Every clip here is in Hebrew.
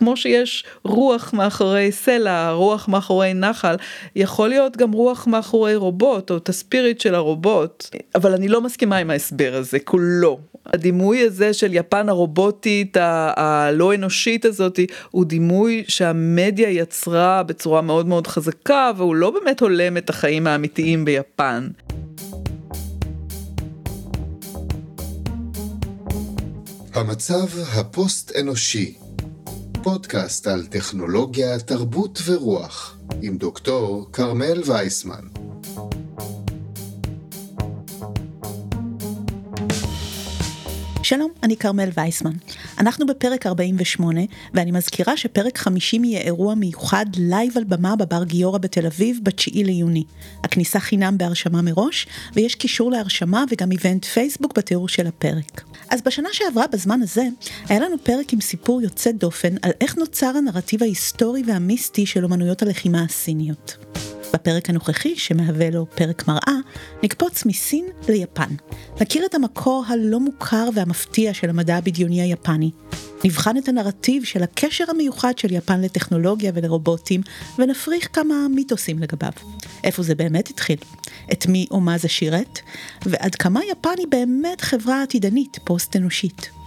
כמו שיש רוח מאחורי סלע, רוח מאחורי נחל, יכול להיות גם רוח מאחורי רובוט, או את הספיריט של הרובוט, אבל אני לא מסכימה עם ההסבר הזה, כולו. הדימוי הזה של יפן הרובוטית הלא אנושית הזאת הוא דימוי שהמדיה יצרה בצורה מאוד מאוד חזקה והוא לא באמת הולם את החיים האמיתיים ביפן. המצב הפוסט-אנושי פודקאסט על טכנולוגיה, תרבות ורוח עם דוקטור כרמל וייסמן שלום, אני כרמל וייסמן. אנחנו בפרק 48, ואני מזכירה שפרק 50 יהיה אירוע מיוחד live על במה בבר גיורא בתל אביב ב-9 ליוני. הכניסה חינם בהרשמה מראש, ויש קישור להרשמה וגם איבנט פייסבוק בתיאור של הפרק. אז בשנה שעברה, בזמן הזה, היה לנו פרק עם סיפור יוצא דופן על איך נוצר הנרטיב ההיסטורי והמיסטי של אומנויות הלחימה הסיניות. בפרק הנוכחי, שמהווה לו פרק מראה, נקפוץ מסין ליפן. נכיר את המקור הלא מוכר והמפתיע של המדע הבדיוני היפני. נבחן את הנרטיב של הקשר המיוחד של יפן לטכנולוגיה ולרובוטים, ונפריך כמה מיתוסים לגביו. איפה זה באמת התחיל? את מי או מה זה שירת? ועד כמה יפן היא באמת חברה עתידנית, פוסט-אנושית.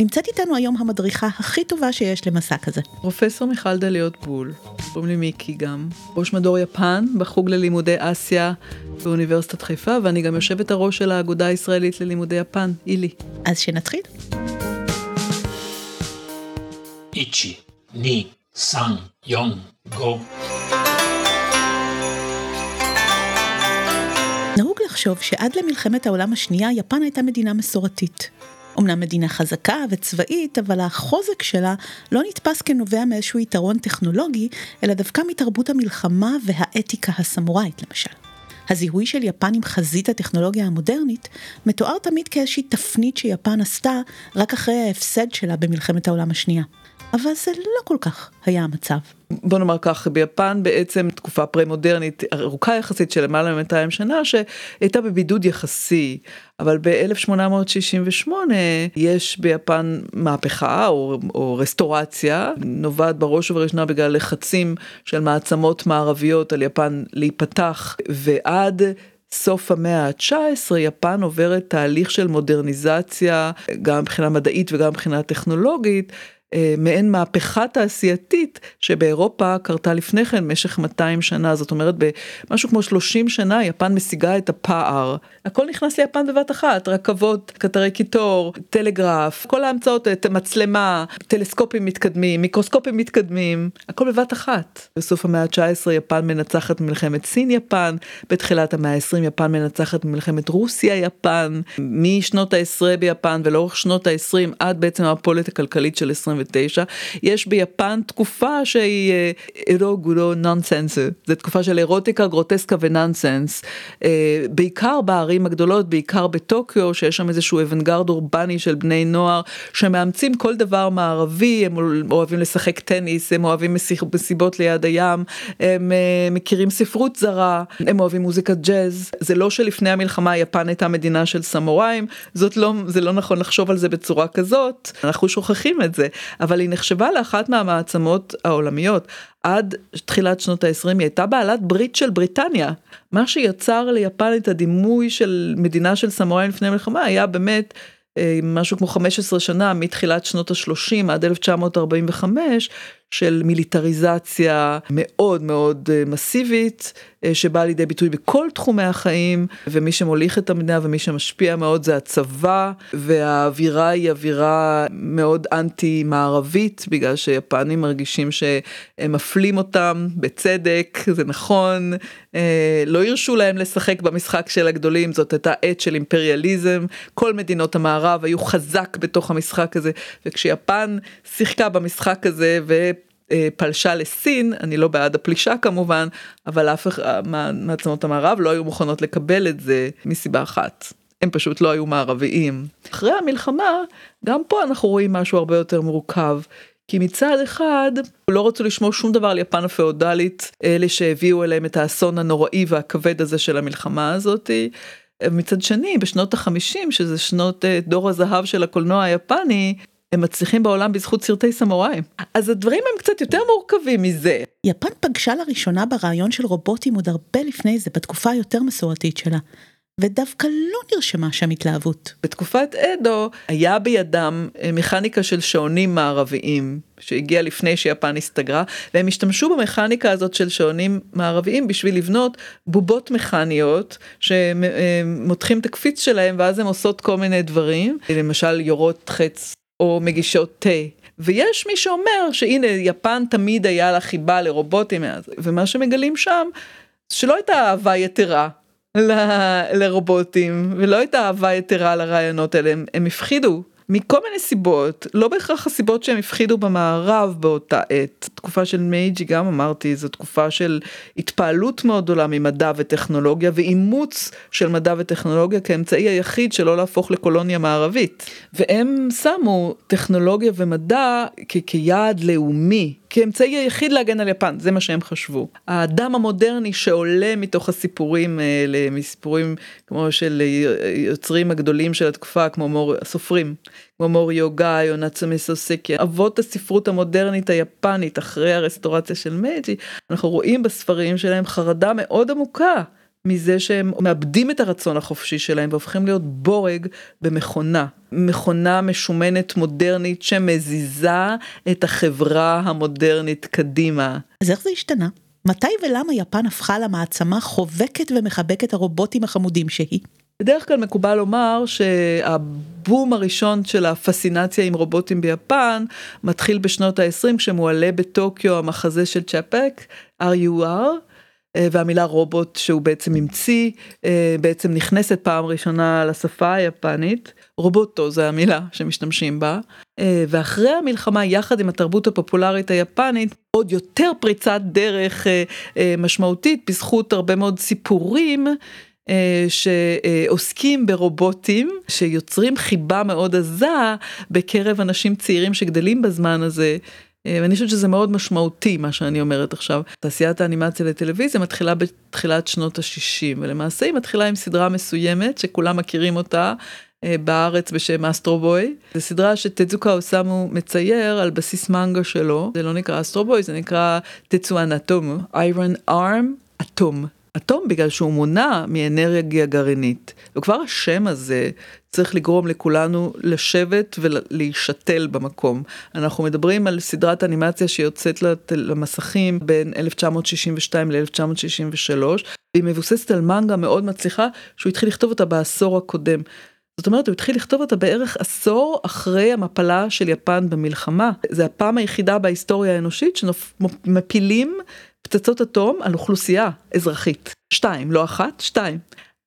נמצאת איתנו היום המדריכה הכי טובה שיש למסע כזה. פרופסור מיכל דליות בול, קוראים לי מיקי גם, ראש מדור יפן בחוג ללימודי אסיה באוניברסיטת חיפה, ואני גם יושבת הראש של האגודה הישראלית ללימודי יפן, אילי. אז שנתחיל. איצ'י, ני, סאן, יון, גו. נהוג לחשוב שעד למלחמת העולם השנייה יפן הייתה מדינה מסורתית. אמנם מדינה חזקה וצבאית, אבל החוזק שלה לא נתפס כנובע מאיזשהו יתרון טכנולוגי, אלא דווקא מתרבות המלחמה והאתיקה הסמוראית למשל. הזיהוי של יפן עם חזית הטכנולוגיה המודרנית מתואר תמיד כאיזושהי תפנית שיפן עשתה רק אחרי ההפסד שלה במלחמת העולם השנייה. אבל זה לא כל כך היה המצב. בוא נאמר כך, ביפן בעצם תקופה פרה-מודרנית ארוכה יחסית של למעלה מ-200 שנה שהייתה בבידוד יחסי, אבל ב-1868 יש ביפן מהפכה או, או רסטורציה, נובעת בראש ובראשונה בגלל לחצים של מעצמות מערביות על יפן להיפתח, ועד סוף המאה ה-19 יפן עוברת תהליך של מודרניזציה גם מבחינה מדעית וגם מבחינה טכנולוגית. אה, מעין מהפכה תעשייתית שבאירופה קרתה לפני כן במשך 200 שנה, זאת אומרת במשהו כמו 30 שנה יפן משיגה את הפער. הכל נכנס ליפן בבת אחת, רכבות, קטרי קיטור, טלגרף, כל ההמצאות, מצלמה, טלסקופים מתקדמים, מיקרוסקופים מתקדמים, הכל בבת אחת. בסוף המאה ה-19 יפן מנצחת מלחמת סין יפן, בתחילת המאה ה-20 יפן מנצחת מלחמת רוסיה יפן, משנות ה-10 ביפן ולאורך שנות ה-20 עד בעצם המפולת הכלכלית של 20 יש ביפן תקופה שהיא ero guro nonsense, זו תקופה של אירוטיקה, גרוטסקה ונונסנס, אה, בעיקר בערים הגדולות, בעיקר בטוקיו, שיש שם איזשהו אבנגרד אורבני של בני נוער שמאמצים כל דבר מערבי, הם אוהבים לשחק טניס, הם אוהבים מסיבות ליד הים, הם אה, מכירים ספרות זרה, הם אוהבים מוזיקת ג'אז, זה לא שלפני המלחמה יפן הייתה מדינה של סמוראים, זאת לא, זה לא נכון לחשוב על זה בצורה כזאת, אנחנו שוכחים את זה. אבל היא נחשבה לאחת מהמעצמות העולמיות. עד תחילת שנות ה-20 היא הייתה בעלת ברית של בריטניה. מה שיצר ליפן את הדימוי של מדינה של סמוראים לפני המלחמה היה באמת אה, משהו כמו 15 שנה מתחילת שנות ה-30 עד 1945 של מיליטריזציה מאוד מאוד אה, מסיבית אה, שבאה לידי ביטוי בכל תחומי החיים ומי שמוליך את המדינה ומי שמשפיע מאוד זה הצבא והאווירה היא אווירה מאוד אנטי מערבית בגלל שיפנים מרגישים שהם מפלים אותם בצדק זה נכון אה, לא הרשו להם לשחק במשחק של הגדולים זאת הייתה עת של אימפריאליזם כל מדינות המערב היו חזק בתוך המשחק הזה וכשיפן שיחקה במשחק הזה ו... אה, פלשה לסין, אני לא בעד הפלישה כמובן, אבל אף אחד מעצמות המערב לא היו מוכנות לקבל את זה מסיבה אחת. הם פשוט לא היו מערביים. אחרי המלחמה, גם פה אנחנו רואים משהו הרבה יותר מורכב. כי מצד אחד לא רצו לשמור שום דבר על יפן הפאודלית, אלה שהביאו אליהם את האסון הנוראי והכבד הזה של המלחמה הזאתי. מצד שני בשנות החמישים שזה שנות אה, דור הזהב של הקולנוע היפני הם מצליחים בעולם בזכות סרטי סמוראים. אז הדברים הם קצת יותר מורכבים מזה. יפן פגשה לראשונה ברעיון של רובוטים עוד הרבה לפני זה, בתקופה היותר מסורתית שלה. ודווקא לא נרשמה שם התלהבות. בתקופת אדו היה בידם אה, מכניקה של שעונים מערביים שהגיעה לפני שיפן הסתגרה והם השתמשו במכניקה הזאת של שעונים מערביים בשביל לבנות בובות מכניות שמותחים את הקפיץ שלהם ואז הן עושות כל מיני דברים למשל יורות חץ או מגישות תה. ויש מי שאומר שהנה יפן תמיד היה לה חיבה לרובוטים ומה שמגלים שם שלא הייתה אהבה יתרה ל- לרובוטים ולא הייתה אהבה יתרה לרעיונות האלה הם, הם הפחידו מכל מיני סיבות לא בהכרח הסיבות שהם הפחידו במערב באותה עת. תקופה של מייג'י גם אמרתי זו תקופה של התפעלות מאוד גדולה ממדע וטכנולוגיה ואימוץ של מדע וטכנולוגיה כאמצעי היחיד שלא להפוך לקולוניה מערבית. והם שמו טכנולוגיה ומדע כ- כיעד לאומי כאמצעי היחיד להגן על יפן, זה מה שהם חשבו. האדם המודרני שעולה מתוך הסיפורים האלה, מסיפורים כמו של יוצרים הגדולים של התקופה, כמו מור, הסופרים, כמו מוריו גאי או נאצומי סוסקי, אבות הספרות המודרנית היפנית אחרי הרסטורציה של מייג'י, אנחנו רואים בספרים שלהם חרדה מאוד עמוקה. מזה שהם מאבדים את הרצון החופשי שלהם והופכים להיות בורג במכונה. מכונה משומנת מודרנית שמזיזה את החברה המודרנית קדימה. אז איך זה השתנה? מתי ולמה יפן הפכה למעצמה חובקת ומחבקת הרובוטים החמודים שהיא? בדרך כלל מקובל לומר שהבום הראשון של הפסינציה עם רובוטים ביפן מתחיל בשנות ה-20 כשמועלה בטוקיו המחזה של צ'אפק, RUR, והמילה רובוט שהוא בעצם המציא אה, בעצם נכנסת פעם ראשונה לשפה היפנית רובוטו זה המילה שמשתמשים בה אה, ואחרי המלחמה יחד עם התרבות הפופולרית היפנית עוד יותר פריצת דרך משמעותית בזכות הרבה מאוד סיפורים. שעוסקים ברובוטים שיוצרים חיבה מאוד עזה בקרב אנשים צעירים שגדלים בזמן הזה אה, ואני חושבת שזה מאוד משמעותי מה שאני אומרת עכשיו. תעשיית האנימציה לטלוויזיה מתחילה בתחילת שנות ה-60 ולמעשה היא מתחילה עם סדרה מסוימת שכולם מכירים אותה. אה, בארץ בשם אסטרובוי, זו סדרה שטדזוקה אוסמו מצייר על בסיס מנגה שלו, זה לא נקרא אסטרובוי, זה נקרא טצואן אטום, איירון ארם אטום. אטום בגלל שהוא מונע מאנרגיה גרעינית. וכבר השם הזה צריך לגרום לכולנו לשבת ולהישתל במקום. אנחנו מדברים על סדרת אנימציה שיוצאת למסכים בין 1962 ל-1963, והיא מבוססת על מנגה מאוד מצליחה שהוא התחיל לכתוב אותה בעשור הקודם. זאת אומרת הוא התחיל לכתוב אותה בערך עשור אחרי המפלה של יפן במלחמה. זה הפעם היחידה בהיסטוריה האנושית שמפילים פצצות אטום על אוכלוסייה אזרחית. שתיים, לא אחת, שתיים.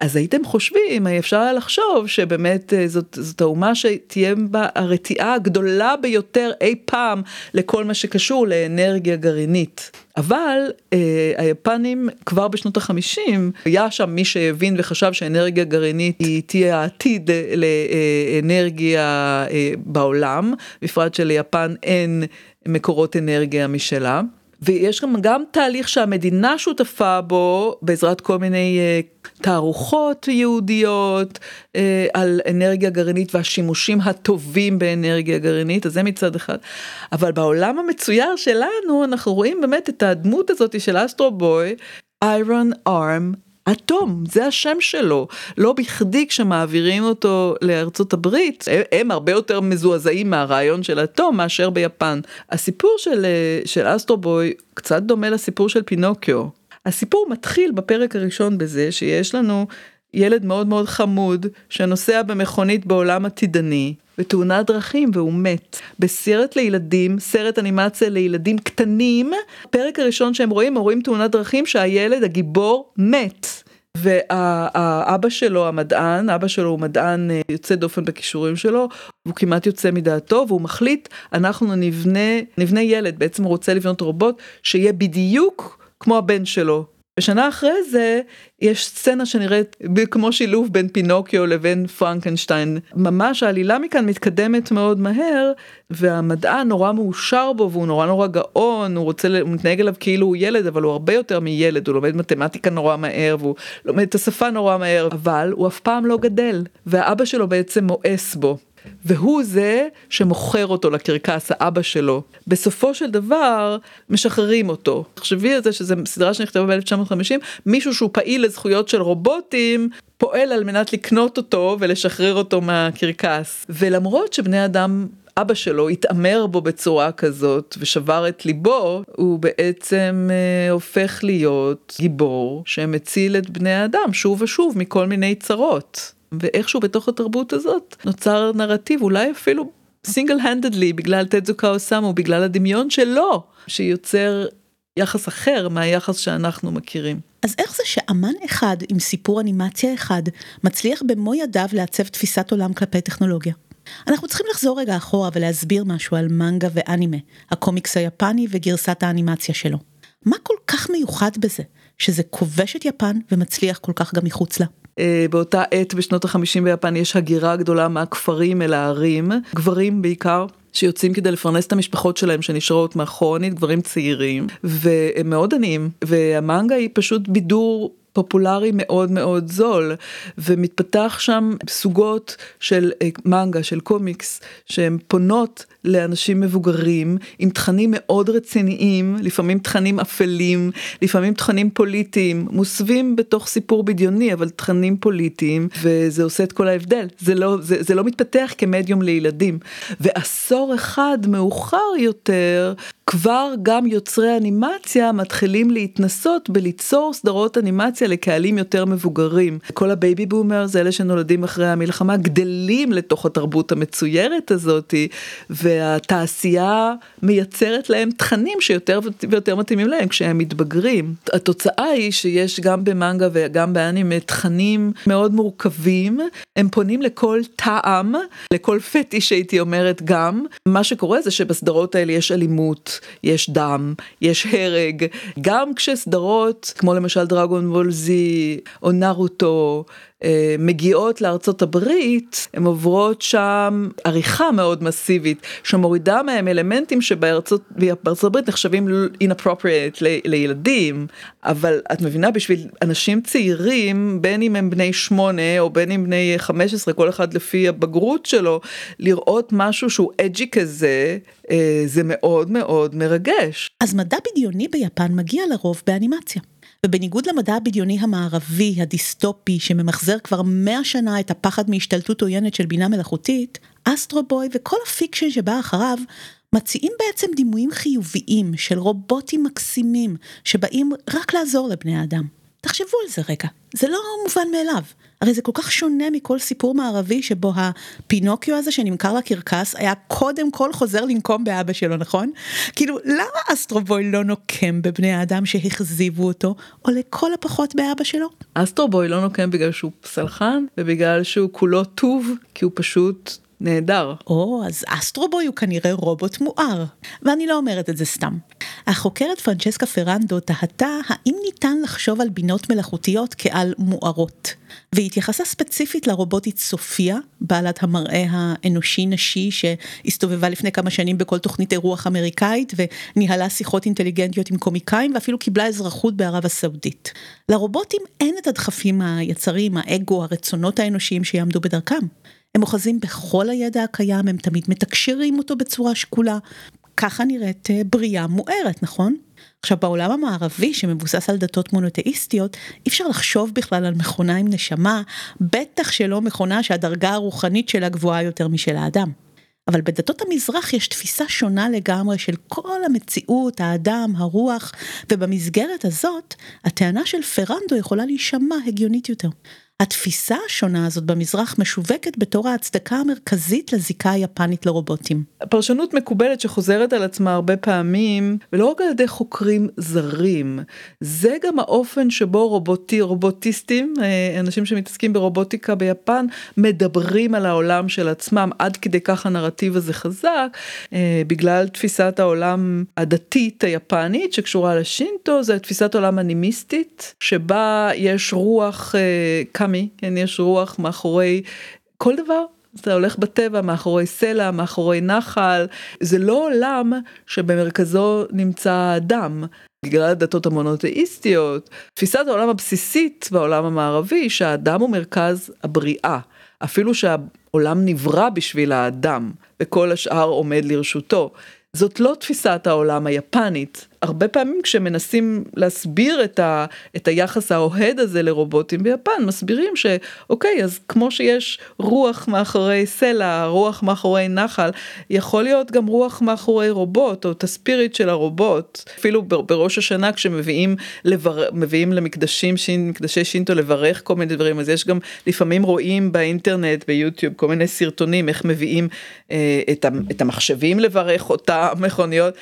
אז הייתם חושבים, אפשר היה לחשוב שבאמת אה, זאת, זאת האומה שתהיה בה הרתיעה הגדולה ביותר אי פעם לכל מה שקשור לאנרגיה גרעינית. אבל אה, היפנים כבר בשנות החמישים, היה שם מי שהבין וחשב שאנרגיה גרעינית היא תהיה העתיד לאנרגיה אה, בעולם, בפרט שליפן אין מקורות אנרגיה משלה. ויש גם, גם תהליך שהמדינה שותפה בו בעזרת כל מיני uh, תערוכות יהודיות uh, על אנרגיה גרעינית והשימושים הטובים באנרגיה גרעינית, אז זה מצד אחד. אבל בעולם המצויר שלנו אנחנו רואים באמת את הדמות הזאת של אסטרובוי, איירון ארם אטום, זה השם שלו. לא בכדי כשמעבירים אותו לארצות הברית, הם הרבה יותר מזועזעים מהרעיון של אטום מאשר ביפן. הסיפור של, של אסטרובוי קצת דומה לסיפור של פינוקיו. הסיפור מתחיל בפרק הראשון בזה שיש לנו ילד מאוד מאוד חמוד שנוסע במכונית בעולם עתידני בתאונת דרכים והוא מת. בסרט לילדים, סרט אנימציה לילדים קטנים, הפרק הראשון שהם רואים, הם רואים תאונת דרכים שהילד הגיבור מת. והאבא שלו המדען, אבא שלו הוא מדען אה, יוצא דופן בכישורים שלו, הוא כמעט יוצא מדעתו והוא מחליט אנחנו נבנה, נבנה ילד, בעצם הוא רוצה לבנות רובוט שיהיה בדיוק כמו הבן שלו. ושנה אחרי זה יש סצנה שנראית כמו שילוב בין פינוקיו לבין פרנקנשטיין. ממש העלילה מכאן מתקדמת מאוד מהר והמדען נורא מאושר בו והוא נורא נורא גאון, הוא רוצה, הוא מתנהג אליו כאילו הוא ילד אבל הוא הרבה יותר מילד, הוא לומד מתמטיקה נורא מהר והוא לומד את השפה נורא מהר, אבל הוא אף פעם לא גדל והאבא שלו בעצם מואס בו. והוא זה שמוכר אותו לקרקס, האבא שלו. בסופו של דבר משחררים אותו. תחשבי על זה שזו סדרה שנכתבה ב-1950, מישהו שהוא פעיל לזכויות של רובוטים, פועל על מנת לקנות אותו ולשחרר אותו מהקרקס. ולמרות שבני אדם אבא שלו התעמר בו בצורה כזאת ושבר את ליבו, הוא בעצם אה, הופך להיות גיבור שמציל את בני האדם שוב ושוב מכל מיני צרות. ואיכשהו בתוך התרבות הזאת נוצר נרטיב אולי אפילו סינגל הנדדלי בגלל תדזוקה אוסמו בגלל הדמיון שלו שיוצר יחס אחר מהיחס שאנחנו מכירים. אז איך זה שאמן אחד עם סיפור אנימציה אחד מצליח במו ידיו לעצב תפיסת עולם כלפי טכנולוגיה? אנחנו צריכים לחזור רגע אחורה ולהסביר משהו על מנגה ואנימה, הקומיקס היפני וגרסת האנימציה שלו. מה כל כך מיוחד בזה, שזה כובש את יפן ומצליח כל כך גם מחוץ לה? אה, באותה עת בשנות החמישים ביפן יש הגירה גדולה מהכפרים אל הערים, גברים בעיקר. שיוצאים כדי לפרנס את המשפחות שלהם שנשארות מאחורנית, גברים צעירים, והם מאוד עניים, והמנגה היא פשוט בידור פופולרי מאוד מאוד זול ומתפתח שם סוגות של אה, מנגה של קומיקס שהן פונות לאנשים מבוגרים עם תכנים מאוד רציניים לפעמים תכנים אפלים לפעמים תכנים פוליטיים מוסווים בתוך סיפור בדיוני אבל תכנים פוליטיים וזה עושה את כל ההבדל זה לא זה, זה לא מתפתח כמדיום לילדים ועשור אחד מאוחר יותר כבר גם יוצרי אנימציה מתחילים להתנסות בליצור סדרות אנימציה לקהלים יותר מבוגרים. כל ה baby boomer זה אלה שנולדים אחרי המלחמה גדלים לתוך התרבות המצוירת הזאתי והתעשייה מייצרת להם תכנים שיותר ויותר מתאימים להם כשהם מתבגרים. התוצאה היא שיש גם במנגה וגם באנימה תכנים מאוד מורכבים, הם פונים לכל טעם, לכל פטיש הייתי אומרת גם. מה שקורה זה שבסדרות האלה יש אלימות. יש דם, יש הרג, גם כשסדרות כמו למשל דרגון וולזי או נרוטו מגיעות לארצות הברית, הן עוברות שם עריכה מאוד מסיבית שמורידה מהם אלמנטים שבארצות הברית נחשבים inappropriate ל, לילדים, אבל את מבינה בשביל אנשים צעירים, בין אם הם בני שמונה או בין אם בני 15, כל אחד לפי הבגרות שלו, לראות משהו שהוא edgy כזה, אה, זה מאוד מאוד מרגש. אז מדע בדיוני ביפן מגיע לרוב באנימציה. ובניגוד למדע הבדיוני המערבי, הדיסטופי, שממחזר כבר מאה שנה את הפחד מהשתלטות עוינת של בינה מלאכותית, אסטרובוי וכל ה fiction שבא אחריו, מציעים בעצם דימויים חיוביים של רובוטים מקסימים, שבאים רק לעזור לבני האדם. תחשבו על זה רגע, זה לא מובן מאליו. הרי זה כל כך שונה מכל סיפור מערבי שבו הפינוקיו הזה שנמכר לקרקס היה קודם כל חוזר לנקום באבא שלו, נכון? כאילו, למה אסטרובוי לא נוקם בבני האדם שהכזיבו אותו, או לכל הפחות באבא שלו? אסטרובוי לא נוקם בגלל שהוא סלחן, ובגלל שהוא כולו טוב, כי הוא פשוט נהדר. או, אז אסטרובוי הוא כנראה רובוט מואר. ואני לא אומרת את זה סתם. החוקרת פרנצ'סקה פרנדו תהתה האם ניתן לחשוב על בינות מלאכותיות כעל מוארות. והיא התייחסה ספציפית לרובוטית סופיה, בעלת המראה האנושי-נשי שהסתובבה לפני כמה שנים בכל תוכנית אירוח אמריקאית וניהלה שיחות אינטליגנטיות עם קומיקאים ואפילו קיבלה אזרחות בערב הסעודית. לרובוטים אין את הדחפים היצרים, האגו, הרצונות האנושיים שיעמדו בדרכם. הם אוחזים בכל הידע הקיים, הם תמיד מתקשרים אותו בצורה שקולה. ככה נראית אה, בריאה מוארת, נכון? עכשיו בעולם המערבי שמבוסס על דתות מונותאיסטיות, אי אפשר לחשוב בכלל על מכונה עם נשמה, בטח שלא מכונה שהדרגה הרוחנית שלה גבוהה יותר משל האדם. אבל בדתות המזרח יש תפיסה שונה לגמרי של כל המציאות, האדם, הרוח, ובמסגרת הזאת, הטענה של פרנדו יכולה להישמע הגיונית יותר. התפיסה השונה הזאת במזרח משווקת בתור ההצדקה המרכזית לזיקה היפנית לרובוטים. פרשנות מקובלת שחוזרת על עצמה הרבה פעמים, ולא רק על ידי חוקרים זרים, זה גם האופן שבו רובוטי, רובוטיסטים, אה, אנשים שמתעסקים ברובוטיקה ביפן, מדברים על העולם של עצמם, עד כדי כך הנרטיב הזה חזק, אה, בגלל תפיסת העולם הדתית היפנית שקשורה לשינטו, זה תפיסת עולם אנימיסטית, שבה יש רוח קאמי, כן, יש רוח מאחורי כל דבר אתה הולך בטבע מאחורי סלע, מאחורי נחל, זה לא עולם שבמרכזו נמצא האדם. בגלל הדתות המונותאיסטיות, תפיסת העולם הבסיסית בעולם המערבי שהאדם הוא מרכז הבריאה, אפילו שהעולם נברא בשביל האדם וכל השאר עומד לרשותו. זאת לא תפיסת העולם היפנית. הרבה פעמים כשמנסים להסביר את, ה, את היחס האוהד הזה לרובוטים ביפן, מסבירים שאוקיי, אז כמו שיש רוח מאחורי סלע, רוח מאחורי נחל, יכול להיות גם רוח מאחורי רובוט, או את הספיריט של הרובוט. אפילו בראש השנה כשמביאים לבר... למקדשים, שין, מקדשי שינטו לברך כל מיני דברים, אז יש גם, לפעמים רואים באינטרנט, ביוטיוב, כל מיני סרטונים, איך מביאים אה, את המחשבים לברך אותה מכוניות.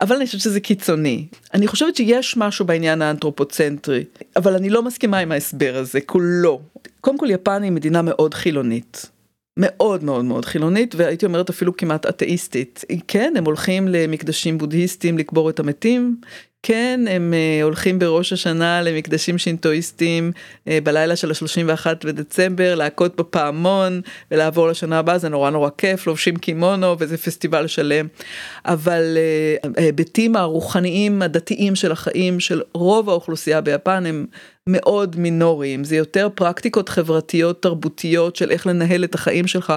אבל אני חושבת שזה קיצוני. אני חושבת שיש משהו בעניין האנתרופוצנטרי, אבל אני לא מסכימה עם ההסבר הזה, כולו. קודם כל יפן היא מדינה מאוד חילונית. מאוד מאוד מאוד חילונית והייתי אומרת אפילו כמעט אתאיסטית. כן, הם הולכים למקדשים בודהיסטים לקבור את המתים, כן, הם uh, הולכים בראש השנה למקדשים שינטואיסטים uh, בלילה של ה-31 בדצמבר, להכות בפעמון ולעבור לשנה הבאה, זה נורא נורא כיף, לובשים קימונו וזה פסטיבל שלם. אבל uh, ההיבטים הרוחניים הדתיים של החיים של רוב האוכלוסייה ביפן הם מאוד מינוריים, זה יותר פרקטיקות חברתיות תרבותיות של איך לנהל את החיים שלך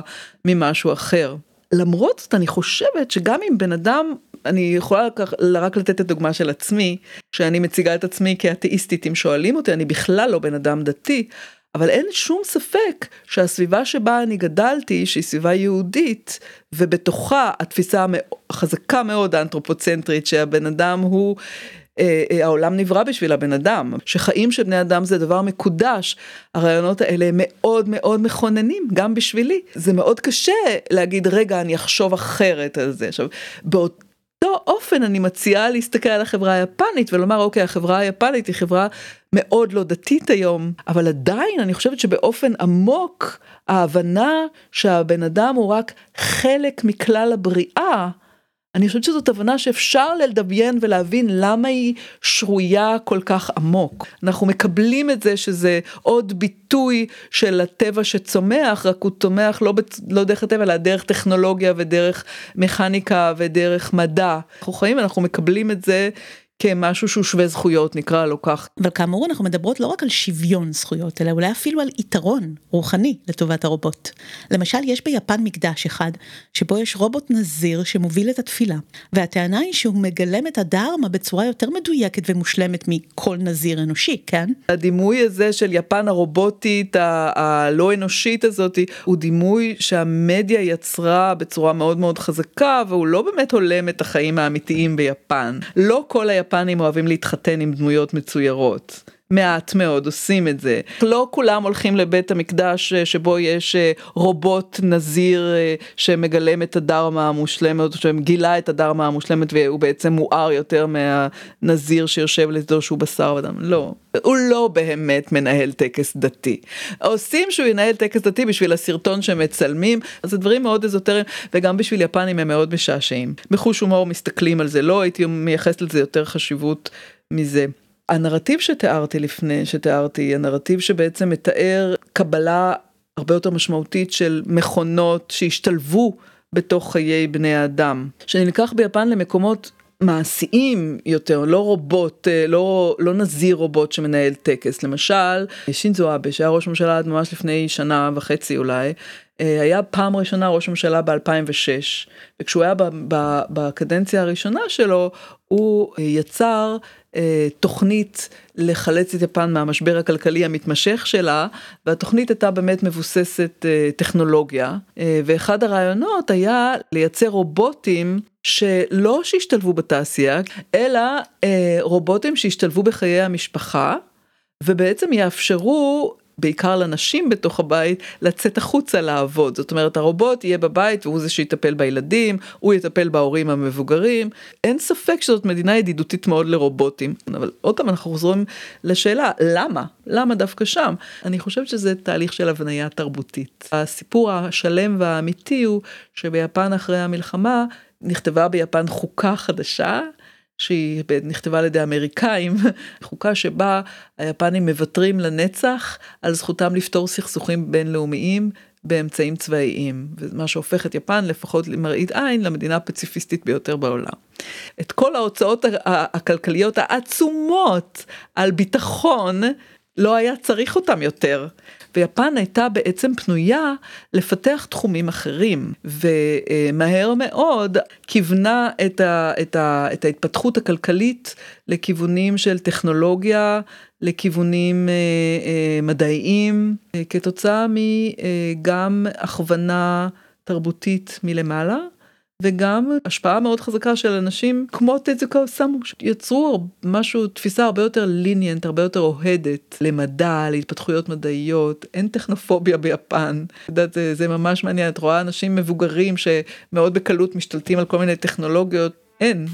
ממשהו אחר. למרות זאת אני חושבת שגם אם בן אדם אני יכולה רק לתת את הדוגמה של עצמי, שאני מציגה את עצמי כאתאיסטית אם שואלים אותי, אני בכלל לא בן אדם דתי, אבל אין שום ספק שהסביבה שבה אני גדלתי, שהיא סביבה יהודית, ובתוכה התפיסה החזקה מאוד האנתרופוצנטרית שהבן אדם הוא אה, אה, העולם נברא בשביל הבן אדם, שחיים של בני אדם זה דבר מקודש, הרעיונות האלה הם מאוד מאוד מכוננים, גם בשבילי. זה מאוד קשה להגיד, רגע, אני אחשוב אחרת על זה. עכשיו, באות... באותו אופן אני מציעה להסתכל על החברה היפנית ולומר אוקיי החברה היפנית היא חברה מאוד לא דתית היום אבל עדיין אני חושבת שבאופן עמוק ההבנה שהבן אדם הוא רק חלק מכלל הבריאה אני חושבת שזאת הבנה שאפשר לדמיין ולהבין למה היא שרויה כל כך עמוק. אנחנו מקבלים את זה שזה עוד ביטוי של הטבע שצומח, רק הוא צומח לא, בצ... לא דרך הטבע, אלא דרך טכנולוגיה ודרך מכניקה ודרך מדע. אנחנו חיים, אנחנו מקבלים את זה כמשהו שהוא שווה זכויות נקרא לו כך. אבל כאמור אנחנו מדברות לא רק על שוויון זכויות אלא אולי אפילו על יתרון רוחני לטובת הרובוט. למשל יש ביפן מקדש אחד שבו יש רובוט נזיר שמוביל את התפילה והטענה היא שהוא מגלם את הדרמה בצורה יותר מדויקת ומושלמת מכל נזיר אנושי כן? הדימוי הזה של יפן הרובוטית הלא אנושית הזאת הוא דימוי שהמדיה יצרה בצורה מאוד מאוד חזקה והוא לא באמת הולם את החיים האמיתיים ביפן. לא כל היפ... היפנים אוהבים להתחתן עם דמויות מצוירות. מעט מאוד עושים את זה. לא כולם הולכים לבית המקדש אה, שבו יש אה, רובוט נזיר אה, שמגלם את הדרמה המושלמת, שגילה את הדרמה המושלמת והוא בעצם מואר יותר מהנזיר שיושב לצדו שהוא בשר ודם. לא, הוא לא באמת מנהל טקס דתי. עושים שהוא ינהל טקס דתי בשביל הסרטון שמצלמים, אז זה דברים מאוד אזוטריים וגם בשביל יפנים הם מאוד משעשעים. בחוש הומור מסתכלים על זה, לא הייתי מייחסת לזה יותר חשיבות מזה. הנרטיב שתיארתי לפני, שתיארתי, הנרטיב שבעצם מתאר קבלה הרבה יותר משמעותית של מכונות שהשתלבו בתוך חיי בני האדם, שנלקח ביפן למקומות מעשיים יותר, לא רובוט, אה, לא, לא נזיר רובוט שמנהל טקס. למשל, שינזו אבה, שהיה ראש ממשלה עד ממש לפני שנה וחצי אולי, אה, היה פעם ראשונה ראש ממשלה ב-2006, וכשהוא היה בקדנציה הראשונה שלו, הוא אה, יצר תוכנית לחלץ את יפן מהמשבר הכלכלי המתמשך שלה, והתוכנית הייתה באמת מבוססת אה, טכנולוגיה, אה, ואחד הרעיונות היה לייצר רובוטים שלא שהשתלבו בתעשייה, אלא רובוטים שהשתלבו בחיי המשפחה, ובעצם יאפשרו בעיקר לנשים בתוך הבית, לצאת החוצה לעבוד. זאת אומרת, הרובוט יהיה בבית והוא זה שיטפל בילדים, הוא יטפל בהורים המבוגרים. אין ספק שזאת מדינה ידידותית מאוד לרובוטים. אבל עוד פעם אנחנו חוזרים לשאלה, למה? למה דווקא שם? אני חושבת שזה תהליך של הבניה תרבותית. הסיפור השלם והאמיתי הוא שביפן אחרי המלחמה נכתבה ביפן חוקה חדשה שהיא נכתבה על ידי אמריקאים, חוקה שבה היפנים מוותרים לנצח על זכותם לפתור סכסוכים בינלאומיים באמצעים צבאיים, ומה שהופך את יפן לפחות למראית עין למדינה הפציפיסטית ביותר בעולם. את כל ההוצאות הכלכליות העצומות על ביטחון לא היה צריך אותם יותר. ויפן הייתה בעצם פנויה לפתח תחומים אחרים, ומהר מאוד כיוונה את, ה, את, ה, את ההתפתחות הכלכלית לכיוונים של טכנולוגיה, לכיוונים אה, אה, מדעיים, אה, כתוצאה מגם הכוונה תרבותית מלמעלה. וגם השפעה מאוד חזקה של אנשים כמו טזוקו סמו שיצרו משהו תפיסה הרבה יותר ליניאנט הרבה יותר אוהדת למדע להתפתחויות מדעיות. אין טכנופוביה ביפן. יודעת, זה, זה ממש מעניין. את רואה אנשים מבוגרים שמאוד בקלות משתלטים על כל מיני טכנולוגיות. אין.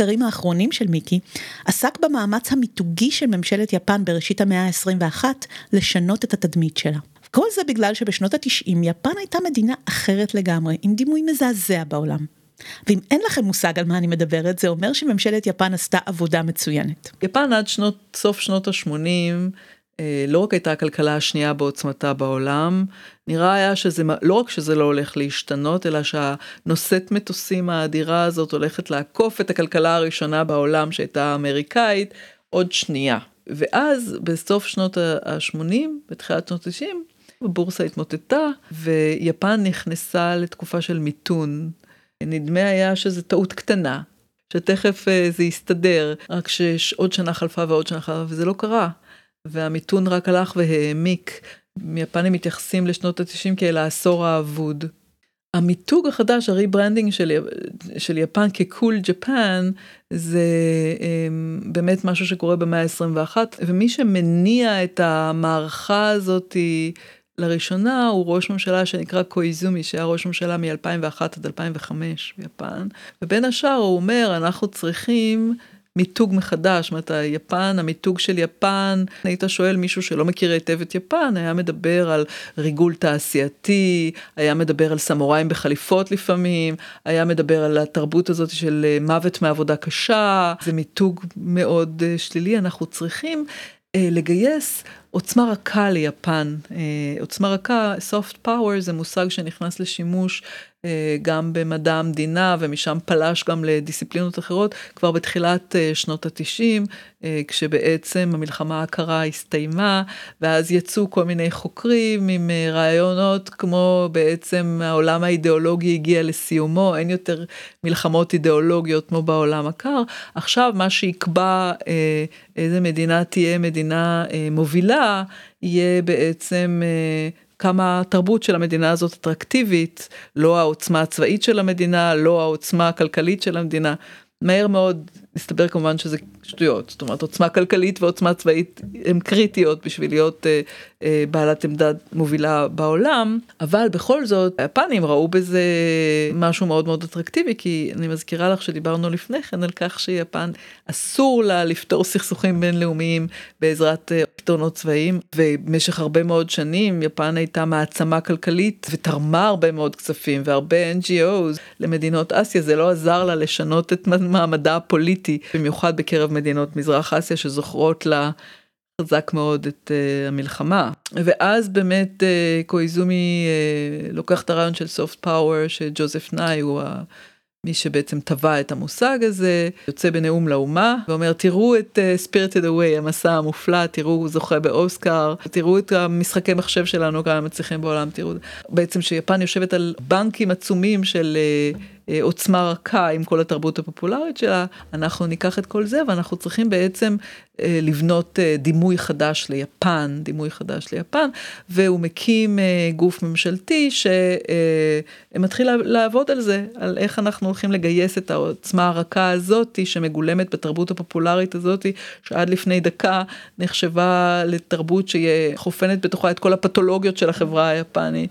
המחקרים האחרונים של מיקי עסק במאמץ המיתוגי של ממשלת יפן בראשית המאה ה-21 לשנות את התדמית שלה. כל זה בגלל שבשנות התשעים יפן הייתה מדינה אחרת לגמרי, עם דימוי מזעזע בעולם. ואם אין לכם מושג על מה אני מדברת, זה אומר שממשלת יפן עשתה עבודה מצוינת. יפן עד שנות, סוף שנות ה-80 אה, לא רק הייתה הכלכלה השנייה בעוצמתה בעולם, נראה היה שזה, לא רק שזה לא הולך להשתנות, אלא שהנושאת מטוסים האדירה הזאת הולכת לעקוף את הכלכלה הראשונה בעולם שהייתה אמריקאית עוד שנייה. ואז בסוף שנות ה-80, בתחילת שנות ה-90, הבורסה התמוטטה ויפן נכנסה לתקופה של מיתון. נדמה היה שזו טעות קטנה, שתכף אה, זה יסתדר, רק שעוד שנה חלפה ועוד שנה חלפה, וזה לא קרה. והמיתון רק הלך והעמיק. יפנים מתייחסים לשנות ה-90 כאל העשור האבוד. המיתוג החדש, ה rebranding של, של יפן כקול ג'פן, זה um, באמת משהו שקורה במאה ה-21, ומי שמניע את המערכה הזאת לראשונה הוא ראש ממשלה שנקרא קויזומי, שהיה ראש ממשלה מ-2001 עד 2005 ביפן, ובין השאר הוא אומר, אנחנו צריכים מיתוג מחדש, זאת אומרת, היפן, המיתוג של יפן, היית שואל מישהו שלא מכיר היטב את יפן, היה מדבר על ריגול תעשייתי, היה מדבר על סמוראים בחליפות לפעמים, היה מדבר על התרבות הזאת של אה, מוות מעבודה קשה, זה מיתוג מאוד אה, שלילי, אנחנו צריכים אה, לגייס עוצמה רכה ליפן. עוצמה רכה, soft power זה מושג שנכנס לשימוש אה, גם במדע המדינה ומשם פלש גם לדיסציפלינות אחרות כבר בתחילת אה, שנות התשעים אה, כשבעצם המלחמה הקרה הסתיימה ואז יצאו כל מיני חוקרים עם רעיונות כמו בעצם העולם האידיאולוגי הגיע לסיומו אין יותר מלחמות אידיאולוגיות כמו בעולם הקר. עכשיו מה שיקבע איזה מדינה תהיה מדינה מובילה יהיה בעצם כמה התרבות של המדינה הזאת אטרקטיבית, לא העוצמה הצבאית של המדינה, לא העוצמה הכלכלית של המדינה. מהר מאוד מסתבר כמובן שזה שטויות, זאת אומרת עוצמה כלכלית ועוצמה צבאית הן קריטיות בשביל להיות אה, אה, בעלת עמדה מובילה בעולם, אבל בכל זאת היפנים ראו בזה משהו מאוד מאוד אטרקטיבי, כי אני מזכירה לך שדיברנו לפני כן על כך שיפן אסור לה לפתור סכסוכים בינלאומיים בעזרת אה, פתרונות צבאיים, ובמשך הרבה מאוד שנים יפן הייתה מעצמה כלכלית ותרמה הרבה מאוד כספים והרבה NGOs למדינות אסיה, זה לא עזר לה לשנות את מעמדה הפוליטי, במיוחד בקרב מדינות מזרח אסיה שזוכרות לה חזק מאוד את uh, המלחמה. ואז באמת uh, קויזומי uh, לוקח את הרעיון של soft power שג'וזף נאי הוא מי שבעצם טבע את המושג הזה, יוצא בנאום לאומה ואומר תראו את uh, Spirited Away, המסע המופלא, תראו הוא זוכה באוסקר, תראו את המשחקי מחשב שלנו כמה מצליחים בעולם, תראו בעצם שיפן יושבת על בנקים עצומים של uh, uh, עוצמה רכה עם כל התרבות הפופולרית שלה, אנחנו ניקח את כל זה ואנחנו צריכים בעצם uh, לבנות uh, דימוי חדש ליפן, דימוי חדש ליפן, והוא מקים גוף ממשלתי שמתחיל לעבוד על זה, על איך אנחנו הולכים לגייס את העוצמה הרכה הזאתי שמגולמת בתרבות הפופולרית הזאתי, שעד לפני דקה נחשבה לתרבות שחופנת בתוכה את כל הפתולוגיות של החברה היפנית.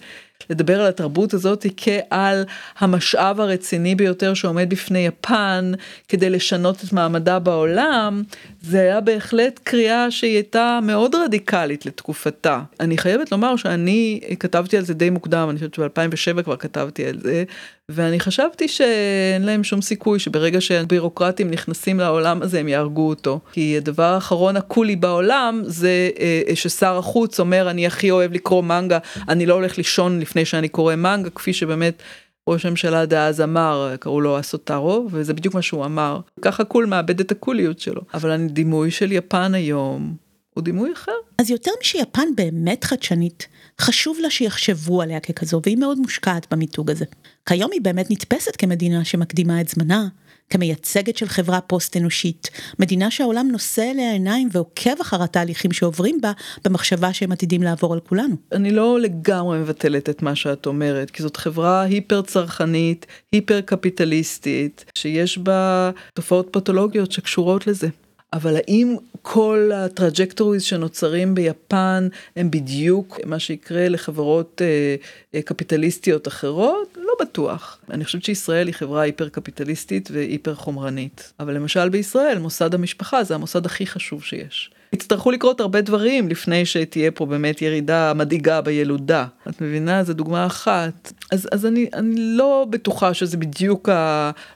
לדבר על התרבות הזאת כעל המשאב הרציני ביותר שעומד בפני יפן כדי לשנות את מעמדה בעולם, זה היה בהחלט קריאה שהיא הייתה מאוד רדיקלית לתקופתה. אני חייבת לומר שאני כתבתי על זה די מוקדם, אני חושבת שב-2007 כבר כתבתי על זה, ואני חשבתי שאין להם שום סיכוי שברגע שהבירוקרטים נכנסים לעולם הזה הם יהרגו אותו. כי הדבר האחרון הקולי בעולם זה אה, ששר החוץ אומר אני הכי אוהב לקרוא מנגה, אני לא הולך לישון לפני שאני קורא מנגה, כפי שבאמת ראש הממשלה דאז אמר, קראו לו אסוטארו, וזה בדיוק מה שהוא אמר. ככה קול מאבד את הקוליות שלו. אבל הדימוי של יפן היום הוא דימוי אחר. אז יותר משיפן באמת חדשנית, חשוב לה שיחשבו עליה ככזו, והיא מאוד מושקעת במיתוג הזה. כיום היא באמת נתפסת כמדינה שמקדימה את זמנה, כמייצגת של חברה פוסט-אנושית, מדינה שהעולם נושא אליה עיניים ועוקב אחר התהליכים שעוברים בה, במחשבה שהם עתידים לעבור על כולנו. אני לא לגמרי מבטלת את מה שאת אומרת, כי זאת חברה hyper צרכנית, hyper קפיטליסטית, שיש בה תופעות פתולוגיות שקשורות לזה. אבל האם כל ה trajectories שנוצרים ביפן הם בדיוק מה שיקרה לחברות אה, אה, קפיטליסטיות אחרות? לא בטוח. אני חושבת שישראל היא חברה hyper קפיטליסטית ו hyper חומרנית. אבל למשל בישראל מוסד המשפחה זה המוסד הכי חשוב שיש. יצטרכו לקרות הרבה דברים לפני שתהיה פה באמת ירידה מדאיגה בילודה. את מבינה? זו דוגמה אחת. אז, אז אני, אני לא בטוחה שזה בדיוק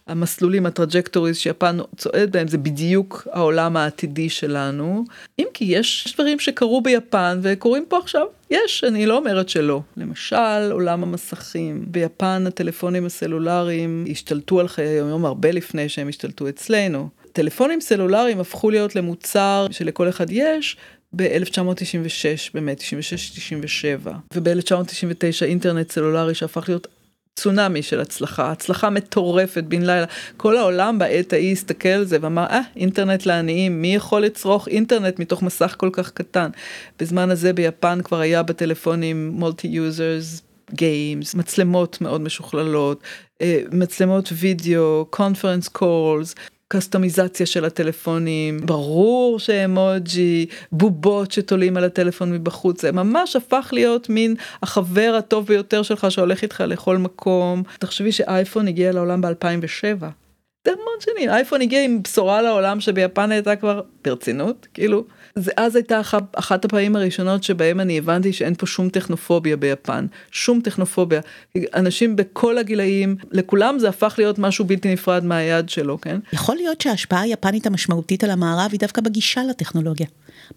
המסלולים, ה trajectories שיפן צועד בהם, זה בדיוק העולם העתידי שלנו. אם כי יש דברים שקרו ביפן וקורים פה עכשיו. יש, אני לא אומרת שלא. למשל, עולם המסכים. ביפן הטלפונים הסלולריים השתלטו על חיי היום הרבה לפני שהם השתלטו אצלנו. טלפונים סלולריים הפכו להיות למוצר שלכל אחד יש ב-1996, באמת, 96-97, וב-1999 אינטרנט סלולרי שהפך להיות צונאמי של הצלחה, הצלחה מטורפת בן לילה. כל העולם בעת ההיא הסתכל על זה ואמר, אה, אינטרנט לעניים, מי יכול לצרוך אינטרנט מתוך מסך כל כך קטן? בזמן הזה ביפן כבר היה בטלפונים multi-users games, מצלמות מאוד משוכללות, אה, מצלמות וידאו, conference calls, קסטומיזציה של הטלפונים, ברור שאמוג'י, בובות שתולים על הטלפון מבחוץ, זה ממש הפך להיות מין החבר הטוב ביותר שלך שהולך איתך לכל מקום. תחשבי שאייפון הגיע לעולם ב-2007. זה המון שנים, אייפון הגיע עם בשורה לעולם שביפן הייתה כבר ברצינות, כאילו. זה אז הייתה אחת, אחת הפעמים הראשונות שבהם אני הבנתי שאין פה שום טכנופוביה ביפן, שום טכנופוביה. אנשים בכל הגילאים, לכולם זה הפך להיות משהו בלתי נפרד מהיד שלו, כן? יכול להיות שההשפעה היפנית המשמעותית על המערב היא דווקא בגישה לטכנולוגיה.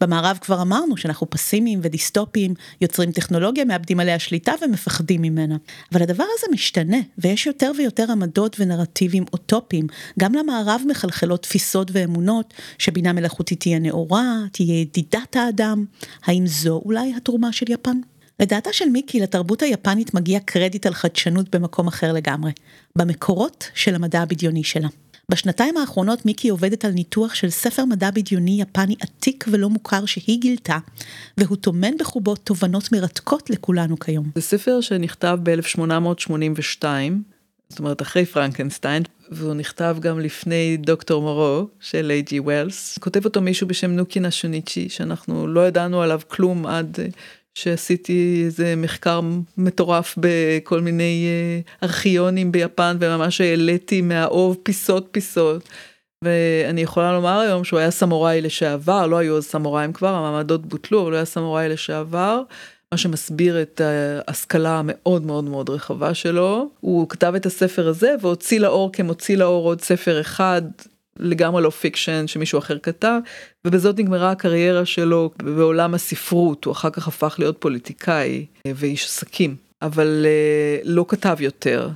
במערב כבר אמרנו שאנחנו פסימיים ודיסטופיים, יוצרים טכנולוגיה, מאבדים עליה שליטה ומפחדים ממנה. אבל הדבר הזה משתנה, ויש יותר ויותר עמדות ונרטיבים אוטופיים. גם למערב מחלחלות תפיסות ואמונות, שבינה מלאכותית תהיה נאורה, תהיה ידידת האדם. האם זו אולי התרומה של יפן? לדעתה של מיקי, לתרבות היפנית מגיע קרדיט על חדשנות במקום אחר לגמרי, במקורות של המדע הבדיוני שלה. בשנתיים האחרונות מיקי עובדת על ניתוח של ספר מדע בדיוני יפני עתיק ולא מוכר שהיא גילתה, והוא טומן בחובו תובנות מרתקות לכולנו כיום. זה ספר שנכתב ב-1882, זאת אומרת אחרי פרנקנסטיין, והוא נכתב גם לפני דוקטור מורו של איי.ג'י ווילס. כותב אותו מישהו בשם נוקינה שוניצ'י, שאנחנו לא ידענו עליו כלום עד שעשיתי איזה מחקר מטורף בכל מיני אה, ארכיונים ביפן וממש העליתי מהאוב פיסות פיסות. ואני יכולה לומר היום שהוא היה סמוראי לשעבר, לא היו אז סמוראים כבר, המעמדות בוטלו, אבל הוא היה סמוראי לשעבר, מה שמסביר את ההשכלה המאוד מאוד מאוד רחבה שלו. הוא כתב את הספר הזה והוציא לאור כמוציא לאור עוד ספר אחד לגמרי לא fiction שמישהו אחר כתב, ובזאת נגמרה הקריירה שלו בעולם הספרות, הוא אחר כך הפך להיות פוליטיקאי ואיש עסקים, אבל לא כתב יותר.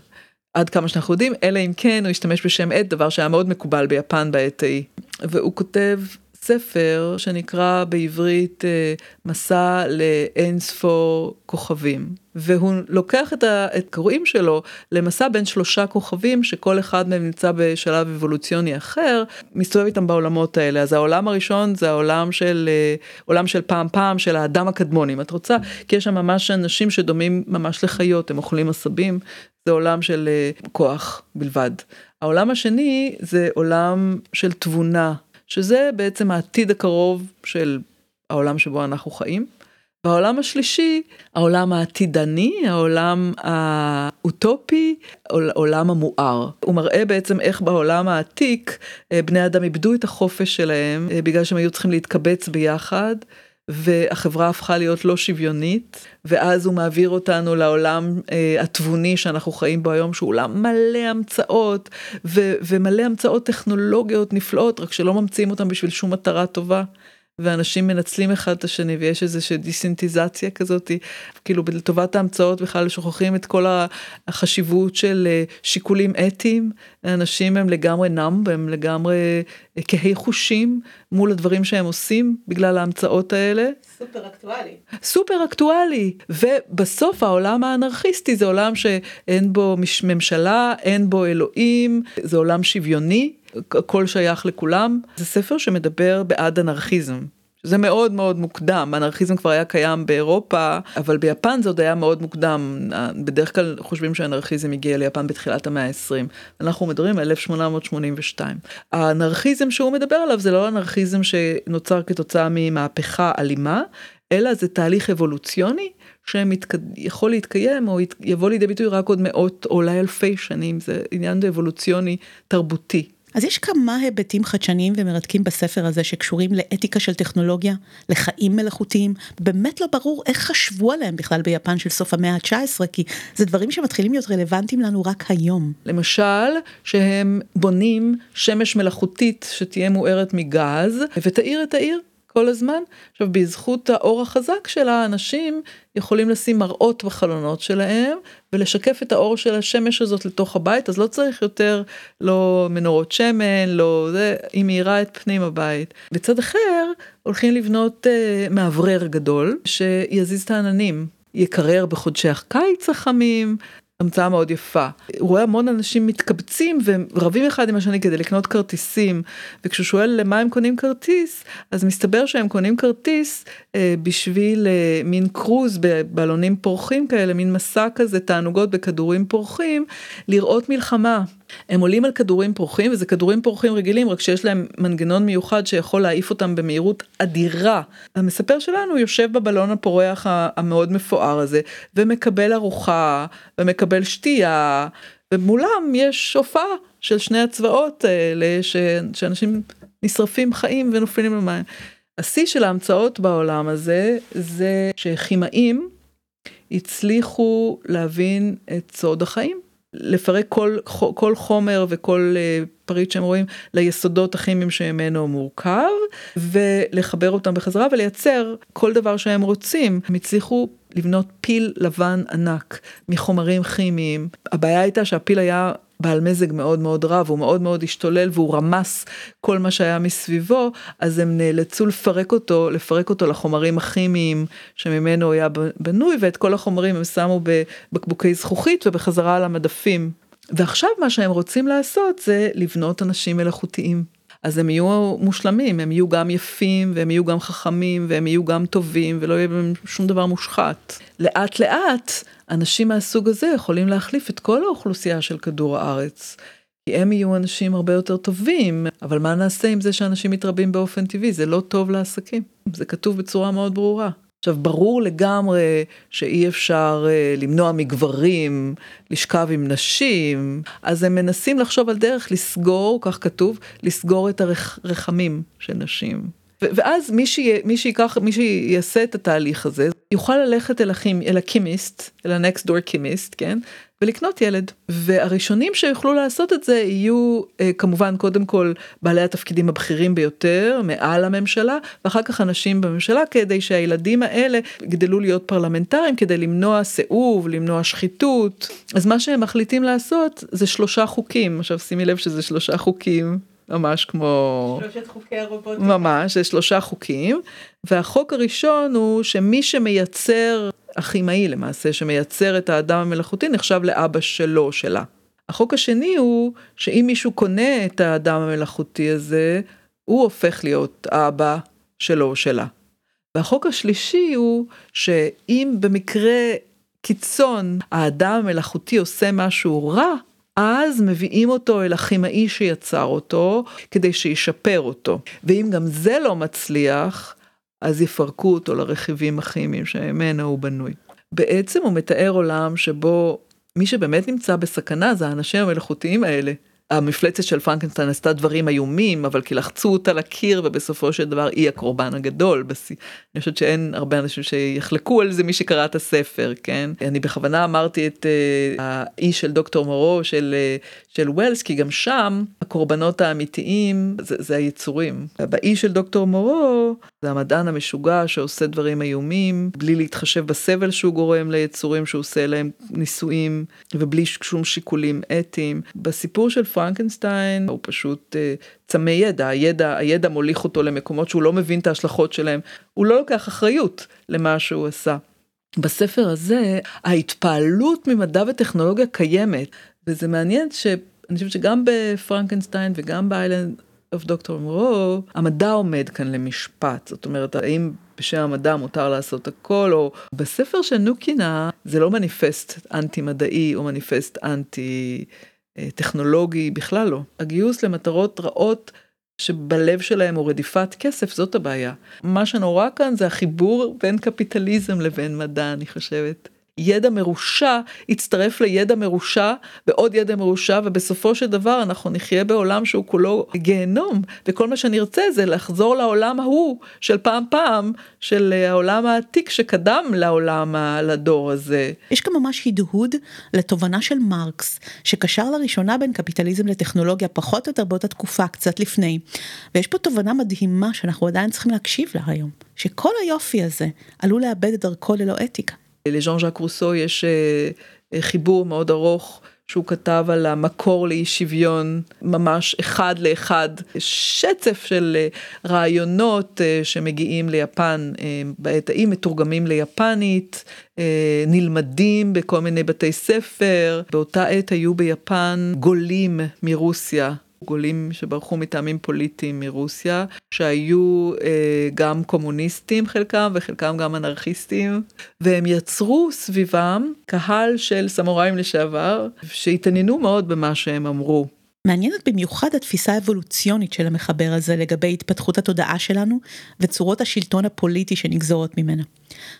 עד כמה שאנחנו יודעים, אלא אם כן הוא השתמש בשם עט, דבר שהיה מאוד מקובל ביפן בעת ההיא. והוא כותב ספר שנקרא בעברית אה, מסע לאין ספור כוכבים. והוא לוקח את הקוראים שלו למסע בין שלושה כוכבים שכל אחד מהם נמצא בשלב אבולוציוני אחר, מסתובב איתם בעולמות האלה. אז העולם הראשון זה העולם של, אה, עולם של פעם פעם של האדם הקדמוני, אם את רוצה, כי יש שם ממש אנשים שדומים ממש לחיות, הם אוכלים עשבים, זה עולם של אה, כוח בלבד. העולם השני זה עולם של תבונה. שזה בעצם העתיד הקרוב של העולם שבו אנחנו חיים. והעולם השלישי, העולם העתידני, העולם האוטופי, עולם המואר. הוא מראה בעצם איך בעולם העתיק אה, בני אדם איבדו את החופש שלהם אה, בגלל שהם היו צריכים להתקבץ ביחד. והחברה הפכה להיות לא שוויונית, ואז הוא מעביר אותנו לעולם אה, התבוני שאנחנו חיים בו היום, שהוא עולם מלא המצאות, ו- ומלא המצאות טכנולוגיות נפלאות, רק שלא ממציאים אותם בשביל שום מטרה טובה. ואנשים מנצלים אחד את השני ויש איזושהי דיסינטיזציה כזאתי, כאילו לטובת ההמצאות בכלל שוכחים את כל החשיבות של אה, שיקולים אתיים, אנשים הם לגמרי נאמב, הם לגמרי אה, כהי חושים מול הדברים שהם עושים בגלל ההמצאות האלה. סופר אקטואלי. סופר אקטואלי, ובסוף העולם האנרכיסטי זה עולם שאין בו ממשלה, אין בו אלוהים, זה עולם שוויוני. הכל שייך לכולם. זה ספר שמדבר בעד אנרכיזם. זה מאוד מאוד מוקדם, אנרכיזם כבר היה קיים באירופה, אבל ביפן זה עוד היה מאוד מוקדם. בדרך כלל חושבים שאנרכיזם הגיע ליפן בתחילת המאה ה-20. אנחנו מדברים על 1882. האנרכיזם שהוא מדבר עליו זה לא אנרכיזם שנוצר כתוצאה ממהפכה אלימה, אלא זה תהליך אבולוציוני שיכול להתקיים או יבוא לידי ביטוי רק עוד מאות או אולי אלפי שנים, זה עניין אבולוציוני תרבותי. אז יש כמה היבטים חדשניים ומרתקים בספר הזה שקשורים לאתיקה של טכנולוגיה, לחיים מלאכותיים, באמת לא ברור איך חשבו עליהם בכלל ביפן של סוף המאה ה-19, כי זה דברים שמתחילים להיות רלוונטיים לנו רק היום. למשל, שהם בונים שמש מלאכותית שתהיה מוארת מגז, ותאיר את העיר. כל הזמן. עכשיו בזכות האור החזק שלה אנשים יכולים לשים מראות בחלונות שלהם ולשקף את האור של השמש הזאת לתוך הבית אז לא צריך יותר לא מנורות שמן לא זה היא מאירה את פנים הבית. בצד אחר הולכים לבנות uh, מאוורר גדול שיזיז את העננים. יקרר בחודשי הקיץ החמים המצאה מאוד יפה. הוא רואה המון אנשים מתקבצים ורבים אחד עם השני כדי לקנות כרטיסים וכשהוא שואל למה הם קונים כרטיס אז מסתבר שהם קונים כרטיס אה, בשביל אה, מין קרוז בבלונים פורחים כאלה מין מסע כזה תענוגות בכדורים פורחים לראות מלחמה. הם עולים על כדורים פורחים וזה כדורים פורחים רגילים רק שיש להם מנגנון מיוחד שיכול להעיף אותם במהירות אדירה. המספר שלנו יושב בבלון הפורח המאוד מפואר הזה ומקבל ארוחה ומקבל שתייה ומולם יש הופעה של שני הצבאות האלה ש... שאנשים נשרפים חיים ונופלים למים. השיא של ההמצאות בעולם הזה זה שכימאים הצליחו להבין את סוד החיים. לפרק כל, כל חומר וכל אה, פריט שהם רואים ליסודות הכימיים שממנו מורכב ולחבר אותם בחזרה ולייצר כל דבר שהם רוצים. הם הצליחו לבנות פיל לבן ענק מחומרים כימיים. הבעיה הייתה שהפיל היה בעל מזג מאוד מאוד רב, הוא מאוד מאוד השתולל והוא רמס כל מה שהיה מסביבו, אז הם נאלצו לפרק אותו, לפרק אותו לחומרים הכימיים שממנו היה בנוי, ואת כל החומרים הם שמו בבקבוקי זכוכית ובחזרה על המדפים. ועכשיו מה שהם רוצים לעשות זה לבנות אנשים מלאכותיים. אז הם יהיו מושלמים, הם יהיו גם יפים והם יהיו גם חכמים והם יהיו גם טובים ולא יהיה בהם שום דבר מושחת. לאט לאט אנשים מהסוג הזה יכולים להחליף את כל האוכלוסייה של כדור הארץ. כי הם יהיו אנשים הרבה יותר טובים, אבל מה נעשה עם זה שאנשים מתרבים באופן טבעי? זה לא טוב לעסקים. זה כתוב בצורה מאוד ברורה. עכשיו, ברור לגמרי שאי אפשר uh, למנוע מגברים לשכב עם נשים, אז הם מנסים לחשוב על דרך לסגור, כך כתוב, לסגור את הרחמים של נשים. ואז מי, שיה, מי שיקח, מי שיעשה את התהליך הזה, יוכל ללכת אל, הכימ, אל הקימיסט, אל ה-next door קימיסט, כן? ולקנות ילד. והראשונים שיוכלו לעשות את זה יהיו אה, כמובן קודם כל בעלי התפקידים הבכירים ביותר מעל הממשלה, ואחר כך אנשים בממשלה כדי שהילדים האלה יגדלו להיות פרלמנטרים כדי למנוע סיאוב, למנוע שחיתות. אז מה שהם מחליטים לעשות זה שלושה חוקים. עכשיו שימי לב שזה שלושה חוקים. ממש כמו... שלושת חוקי הרובוטיקה. ממש, זה שלושה חוקים, והחוק הראשון הוא שמי שמייצר, הכימאי למעשה, שמייצר את האדם המלאכותי, נחשב לאבא שלו שלה. החוק השני הוא שאם מישהו קונה את האדם המלאכותי הזה, הוא הופך להיות האבא שלו או שלה. והחוק השלישי הוא שאם במקרה קיצון האדם המלאכותי עושה משהו רע, אז מביאים אותו אל הכימאי שיצר אותו, כדי שישפר אותו. ואם גם זה לא מצליח, אז יפרקו אותו לרכיבים הכימיים שממנו הוא בנוי. בעצם הוא מתאר עולם שבו מי שבאמת נמצא בסכנה זה האנשים המלאכותיים האלה. המפלצת של פרנקנשטיין עשתה דברים איומים, אבל כי לחצו אותה לקיר ובסופו של דבר היא הקורבן הגדול. בסי... אני חושבת שאין הרבה אנשים שיחלקו על זה מי שקרא את הספר, כן? אני בכוונה אמרתי את uh, האי של דוקטור מורו של, uh, של ווילס, כי גם שם הקורבנות האמיתיים זה, זה היצורים. באי של דוקטור מורו זה המדען המשוגע שעושה דברים איומים, בלי להתחשב בסבל שהוא גורם ליצורים שהוא עושה להם ניסויים, ובלי שום שיקולים אתיים. בסיפור של פרנקנשטיין הוא פשוט uh, צמא ידע, הידע, הידע מוליך אותו למקומות שהוא לא מבין את ההשלכות שלהם, הוא לא לוקח אחריות למה שהוא עשה. בספר הזה ההתפעלות ממדע וטכנולוגיה קיימת, וזה מעניין שאני חושבת שגם בפרנקנשטיין וגם באיילנד of דוקטור מורו, המדע עומד כאן למשפט, זאת אומרת, האם בשם המדע מותר לעשות הכל, או בספר של נוקינה זה לא מניפסט אנטי מדעי או מניפסט אנטי טכנולוגי, בכלל לא. הגיוס למטרות רעות שבלב שלהם הוא רדיפת כסף, זאת הבעיה. מה שנורא כאן זה החיבור בין קפיטליזם לבין מדע, אני חושבת. ידע מרושע יצטרף לידע מרושע ועוד ידע מרושע ובסופו של דבר אנחנו נחיה בעולם שהוא כולו גיהנום וכל מה שנרצה זה לחזור לעולם ההוא של פעם פעם של העולם העתיק שקדם לעולם לדור הזה. יש גם ממש הדהוד לתובנה של מרקס שקשר לראשונה בין קפיטליזם לטכנולוגיה פחות או יותר באותה תקופה קצת לפני ויש פה תובנה מדהימה שאנחנו עדיין צריכים להקשיב לה היום שכל היופי הזה עלול לאבד את דרכו ללא אתיקה. לז'אן ז'אק רוסו יש חיבור מאוד ארוך שהוא כתב על המקור לאי שוויון ממש אחד לאחד, שצף של רעיונות שמגיעים ליפן בעת ההיא, מתורגמים ליפנית, נלמדים בכל מיני בתי ספר, באותה עת היו ביפן גולים מרוסיה. גולים שברחו מטעמים פוליטיים מרוסיה, שהיו אה, גם קומוניסטים חלקם וחלקם גם אנרכיסטים, והם יצרו סביבם קהל של סמוראים לשעבר, שהתעניינו מאוד במה שהם אמרו. מעניינת במיוחד התפיסה האבולוציונית של המחבר הזה לגבי התפתחות התודעה שלנו וצורות השלטון הפוליטי שנגזרות ממנה.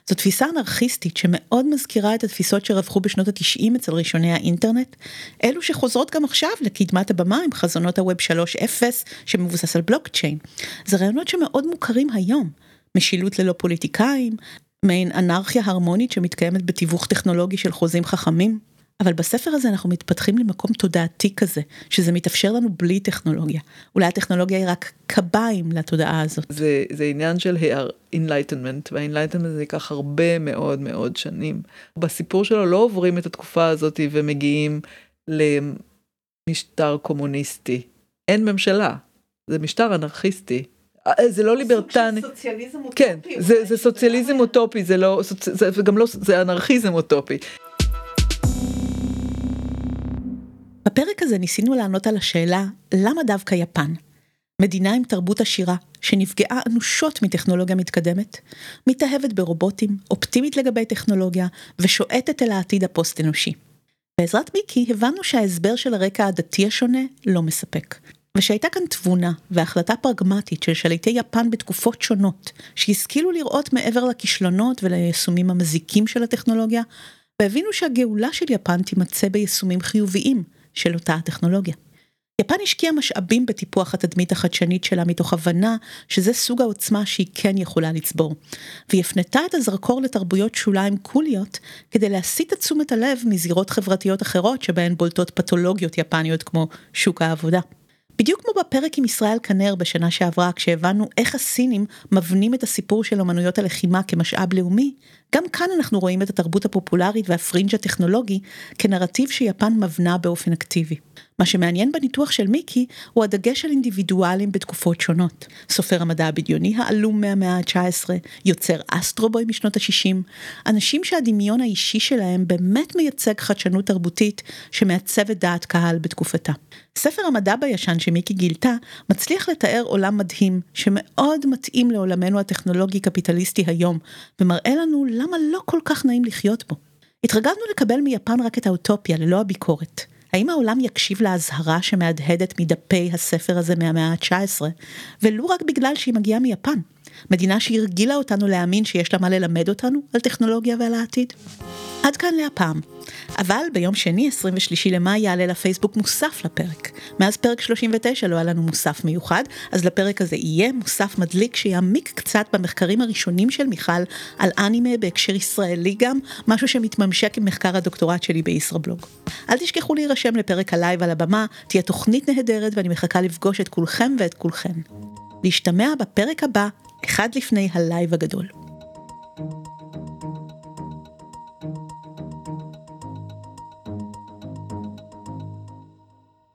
זו תפיסה אנרכיסטית שמאוד מזכירה את התפיסות שרווחו בשנות התשעים אצל ראשוני האינטרנט, אלו שחוזרות גם עכשיו לקדמת הבמה עם חזונות הווב 3.0 שמבוסס על בלוקצ'יין. זה רעיונות שמאוד מוכרים היום, משילות ללא פוליטיקאים, מעין אנרכיה הרמונית שמתקיימת בתיווך טכנולוגי של חוזים חכמים. אבל בספר הזה אנחנו מתפתחים למקום תודעתי כזה, שזה מתאפשר לנו בלי טכנולוגיה. אולי הטכנולוגיה היא רק קביים לתודעה הזאת. זה, זה עניין של enlightenment, וה-enlightenment זה ייקח הרבה מאוד מאוד שנים. בסיפור שלו לא עוברים את התקופה הזאת ומגיעים למשטר קומוניסטי. אין ממשלה, זה משטר אנרכיסטי. זה לא ליברטני. סוציאליזם אוטופי. כן, זה, זה סוציאליזם אוטופי, זה לא, זה, זה גם לא, זה אנרכיזם אוטופי. בפרק הזה ניסינו לענות על השאלה למה דווקא יפן? מדינה עם תרבות עשירה, שנפגעה אנושות מטכנולוגיה מתקדמת, מתאהבת ברובוטים, אופטימית לגבי טכנולוגיה, ושועטת אל העתיד הפוסט-אנושי. בעזרת מיקי הבנו שההסבר של הרקע הדתי השונה לא מספק, ושהייתה כאן תבונה והחלטה פרגמטית של שליטי יפן בתקופות שונות, שהשכילו לראות מעבר לכישלונות וליישומים המזיקים של הטכנולוגיה, והבינו שהגאולה של יפן תימצא ביישומים חיוביים, של אותה הטכנולוגיה. יפן השקיעה משאבים בטיפוח התדמית החדשנית שלה מתוך הבנה שזה סוג העוצמה שהיא כן יכולה לצבור. והיא הפנתה את הזרקור לתרבויות שוליים קוליות כדי להסיט את תשומת הלב מזירות חברתיות אחרות שבהן בולטות פתולוגיות יפניות כמו שוק העבודה. בדיוק כמו בפרק עם ישראל כנר בשנה שעברה, כשהבנו איך הסינים מבנים את הסיפור של אמנויות הלחימה כמשאב לאומי, גם כאן אנחנו רואים את התרבות הפופולרית והפרינג' הטכנולוגי כנרטיב שיפן מבנה באופן אקטיבי. מה שמעניין בניתוח של מיקי הוא הדגש על אינדיבידואלים בתקופות שונות. סופר המדע הבדיוני העלום מהמאה ה-19, יוצר אסטרובוי משנות ה-60, אנשים שהדמיון האישי שלהם באמת מייצג חדשנות תרבותית שמעצבת דעת קהל בתקופתה. ספר המדע בישן שמיקי גילתה מצליח לתאר עולם מדהים שמאוד מתאים לעולמנו הטכנולוגי-קפיטליסטי היום, ומראה לנו למה לא כל כך נעים לחיות בו. התרגלנו לקבל מיפן רק את האוטופיה ללא הביקורת. האם העולם יקשיב לאזהרה שמהדהדת מדפי הספר הזה מהמאה ה-19, ולו רק בגלל שהיא מגיעה מיפן? מדינה שהרגילה אותנו להאמין שיש לה מה ללמד אותנו על טכנולוגיה ועל העתיד? עד כאן להפעם. אבל ביום שני, 23 למאי, יעלה לפייסבוק מוסף לפרק. מאז פרק 39 לא היה לנו מוסף מיוחד, אז לפרק הזה יהיה מוסף מדליק שיעמיק קצת במחקרים הראשונים של מיכל על אנימה בהקשר ישראלי גם, משהו שמתממשק עם מחקר הדוקטורט שלי בישראבלוג. אל תשכחו להירשם לפרק הלייב על הבמה, תהיה תוכנית נהדרת ואני מחכה לפגוש את כולכם ואת כולכן. להשתמע בפרק הבא, אחד לפני הלייב הגדול.